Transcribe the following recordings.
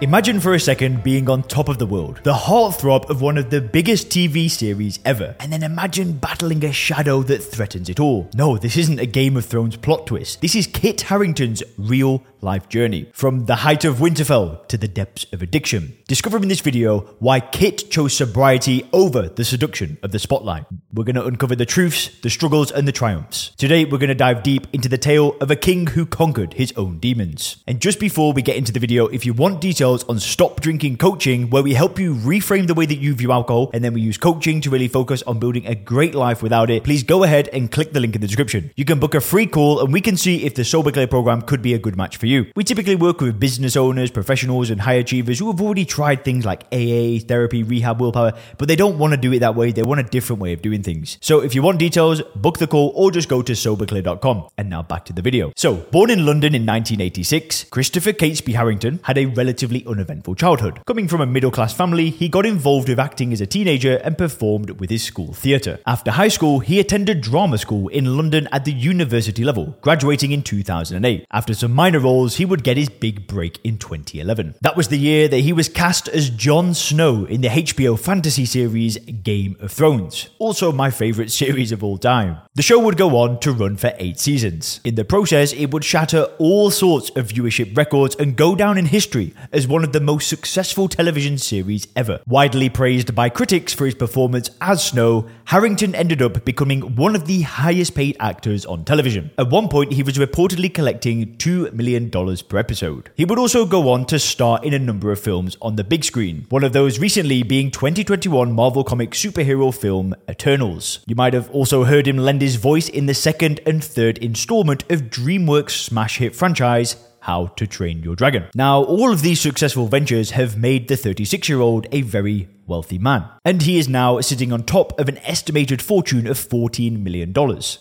Imagine for a second being on top of the world, the heartthrob of one of the biggest TV series ever, and then imagine battling a shadow that threatens it all. No, this isn't a Game of Thrones plot twist. This is Kit Harington's real life journey, from the height of Winterfell to the depths of addiction. Discover in this video why Kit chose sobriety over the seduction of the spotlight. We're going to uncover the truths, the struggles, and the triumphs. Today, we're going to dive deep into the tale of a king who conquered his own demons. And just before we get into the video, if you want details on Stop Drinking Coaching, where we help you reframe the way that you view alcohol, and then we use coaching to really focus on building a great life without it, please go ahead and click the link in the description. You can book a free call, and we can see if the Sober Clear program could be a good match for you. We typically work with business owners, professionals, and high achievers who have already tried things like AA, therapy, rehab, willpower, but they don't want to do it that way. They want a different way of doing things. So if you want details, book the call or just go to soberclear.com. And now back to the video. So, born in London in 1986, Christopher Catesby Harington had a relatively uneventful childhood. Coming from a middle class family, he got involved with acting as a teenager and performed with his school theatre. After high school, he attended drama school in London at the university level, graduating in 2008. After some minor roles, he would get his big break in 2011. That was the year that he was cast as Jon Snow in the HBO fantasy series Game of Thrones, also my favourite series of all time. The show would go on to run for eight seasons. In the process, it would shatter all sorts of viewership records and go down in history as one of the most successful television series ever. Widely praised by critics for his performance as Snow, Harington ended up becoming one of the highest paid actors on television. At one point, he was reportedly collecting $2 million per episode. He would also go on to star in a number of films on the big screen, one of those recently being 2021 Marvel Comics superhero film Eternals. You might have also heard him lend his voice in the second and third installment of DreamWorks' smash hit franchise how to Train Your Dragon. Now, all of these successful ventures have made the 36 year old a very wealthy man. And he is now sitting on top of an estimated fortune of $14 million.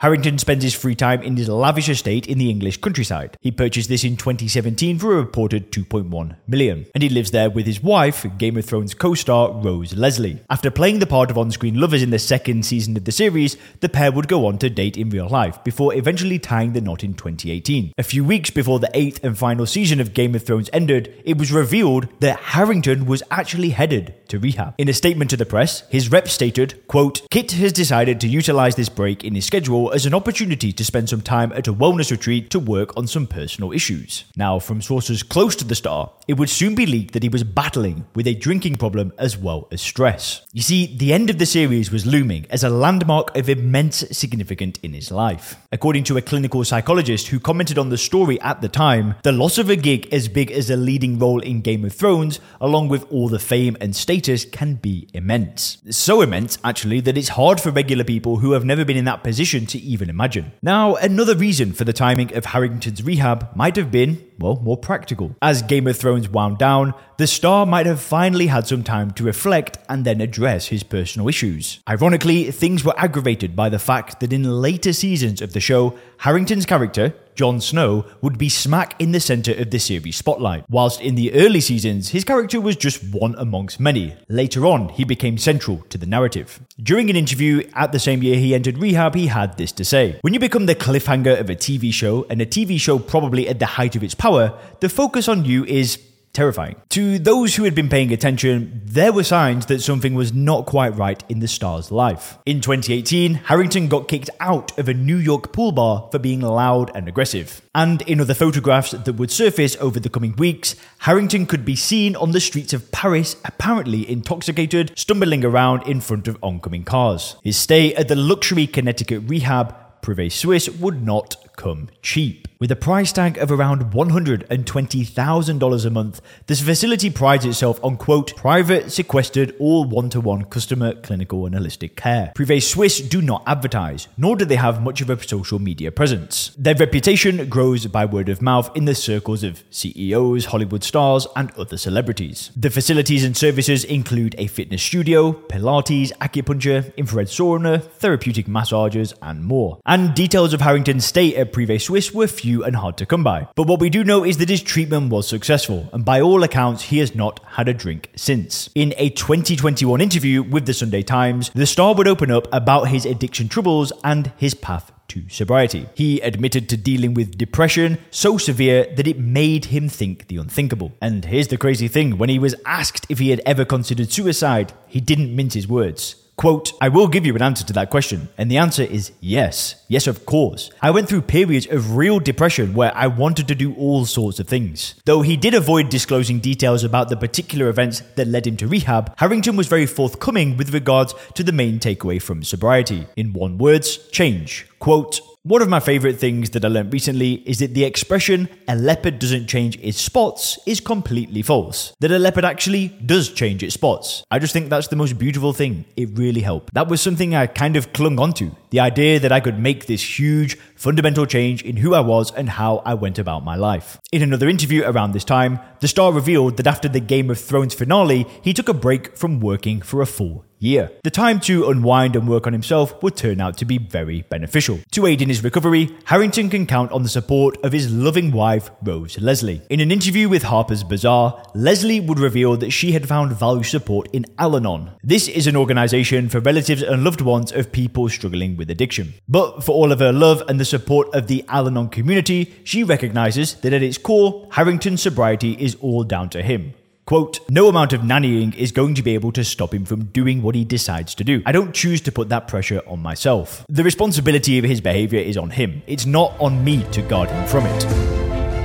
Harington spends his free time in his lavish estate in the English countryside. He purchased this in 2017 for a reported 2.1 million, and he lives there with his wife, Game of Thrones co-star Rose Leslie. After playing the part of on-screen lovers in the second season of the series, the pair would go on to date in real life before eventually tying the knot in 2018. A few weeks before the eighth and final season of Game of Thrones ended, it was revealed that Harington was actually headed to rehab. In a statement to the press, his rep stated, quote, Kit has decided to utilize this break in his schedule as an opportunity to spend some time at a wellness retreat to work on some personal issues. Now, from sources close to the star, it would soon be leaked that he was battling with a drinking problem as well as stress. You see, the end of the series was looming as a landmark of immense significance in his life. According to a clinical psychologist who commented on the story at the time, the loss of a gig as big as a leading role in Game of Thrones, along with all the fame and status, can be immense. So immense, actually, that it's hard for regular people who have never been in that position to even imagine. Now, another reason for the timing of Harington's rehab might have been well, more practical. As Game of Thrones wound down, the star might have finally had some time to reflect and then address his personal issues. Ironically, things were aggravated by the fact that in later seasons of the show, Harington's character, Jon Snow, would be smack in the centre of the series spotlight. Whilst in the early seasons, his character was just one amongst many. Later on, he became central to the narrative. During an interview at the same year he entered rehab, he had this to say When you become the cliffhanger of a TV show, and a TV show probably at the height of its power, the focus on you is terrifying. To those who had been paying attention, there were signs that something was not quite right in the star's life. In 2018, Harington got kicked out of a New York pool bar for being loud and aggressive. And in other photographs that would surface over the coming weeks, Harington could be seen on the streets of Paris, apparently intoxicated, stumbling around in front of oncoming cars. His stay at the luxury Connecticut rehab Privé Suisse would not come cheap. With a price tag of around $120,000 a month, this facility prides itself on quote, private, sequestered, all one to one customer clinical and holistic care. Privé Suisse do not advertise, nor do they have much of a social media presence. Their reputation grows by word of mouth in the circles of CEOs, Hollywood stars, and other celebrities. The facilities and services include a fitness studio, Pilates, acupuncture, infrared sauna, therapeutic massages, and more. And details of Harington's stay at Privé Suisse were few few and hard to come by. But what we do know is that his treatment was successful, and by all accounts, he has not had a drink since. In a 2021 interview with the Sunday Times, the star would open up about his addiction troubles and his path to sobriety. He admitted to dealing with depression so severe that it made him think the unthinkable. And here's the crazy thing when he was asked if he had ever considered suicide, he didn't mince his words. Quote, I will give you an answer to that question. And the answer is yes. Yes, of course. I went through periods of real depression where I wanted to do all sorts of things. Though he did avoid disclosing details about the particular events that led him to rehab, Harington was very forthcoming with regards to the main takeaway from sobriety. In one words, change. Quote, one of my favourite things that I learned recently is that the expression a leopard doesn't change its spots is completely false. That a leopard actually does change its spots. I just think that's the most beautiful thing. It really helped. That was something I kind of clung onto. The idea that I could make this huge, fundamental change in who I was and how I went about my life. In another interview around this time, the star revealed that after the Game of Thrones finale, he took a break from working for a full year. The time to unwind and work on himself would turn out to be very beneficial. To aid in his recovery, Harington can count on the support of his loving wife, Rose Leslie. In an interview with Harper's Bazaar, Leslie would reveal that she had found value support in Al Anon. This is an organization for relatives and loved ones of people struggling with addiction. But for all of her love and the support of the Al Anon community, she recognizes that at its core, Harington's sobriety is all down to him. Quote, no amount of nannying is going to be able to stop him from doing what he decides to do. I don't choose to put that pressure on myself. The responsibility of his behavior is on him. It's not on me to guard him from it.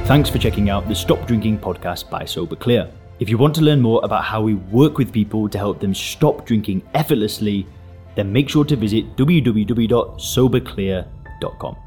Thanks for checking out the Stop Drinking podcast by Sober Clear. If you want to learn more about how we work with people to help them stop drinking effortlessly, then make sure to visit www.soberclear.com.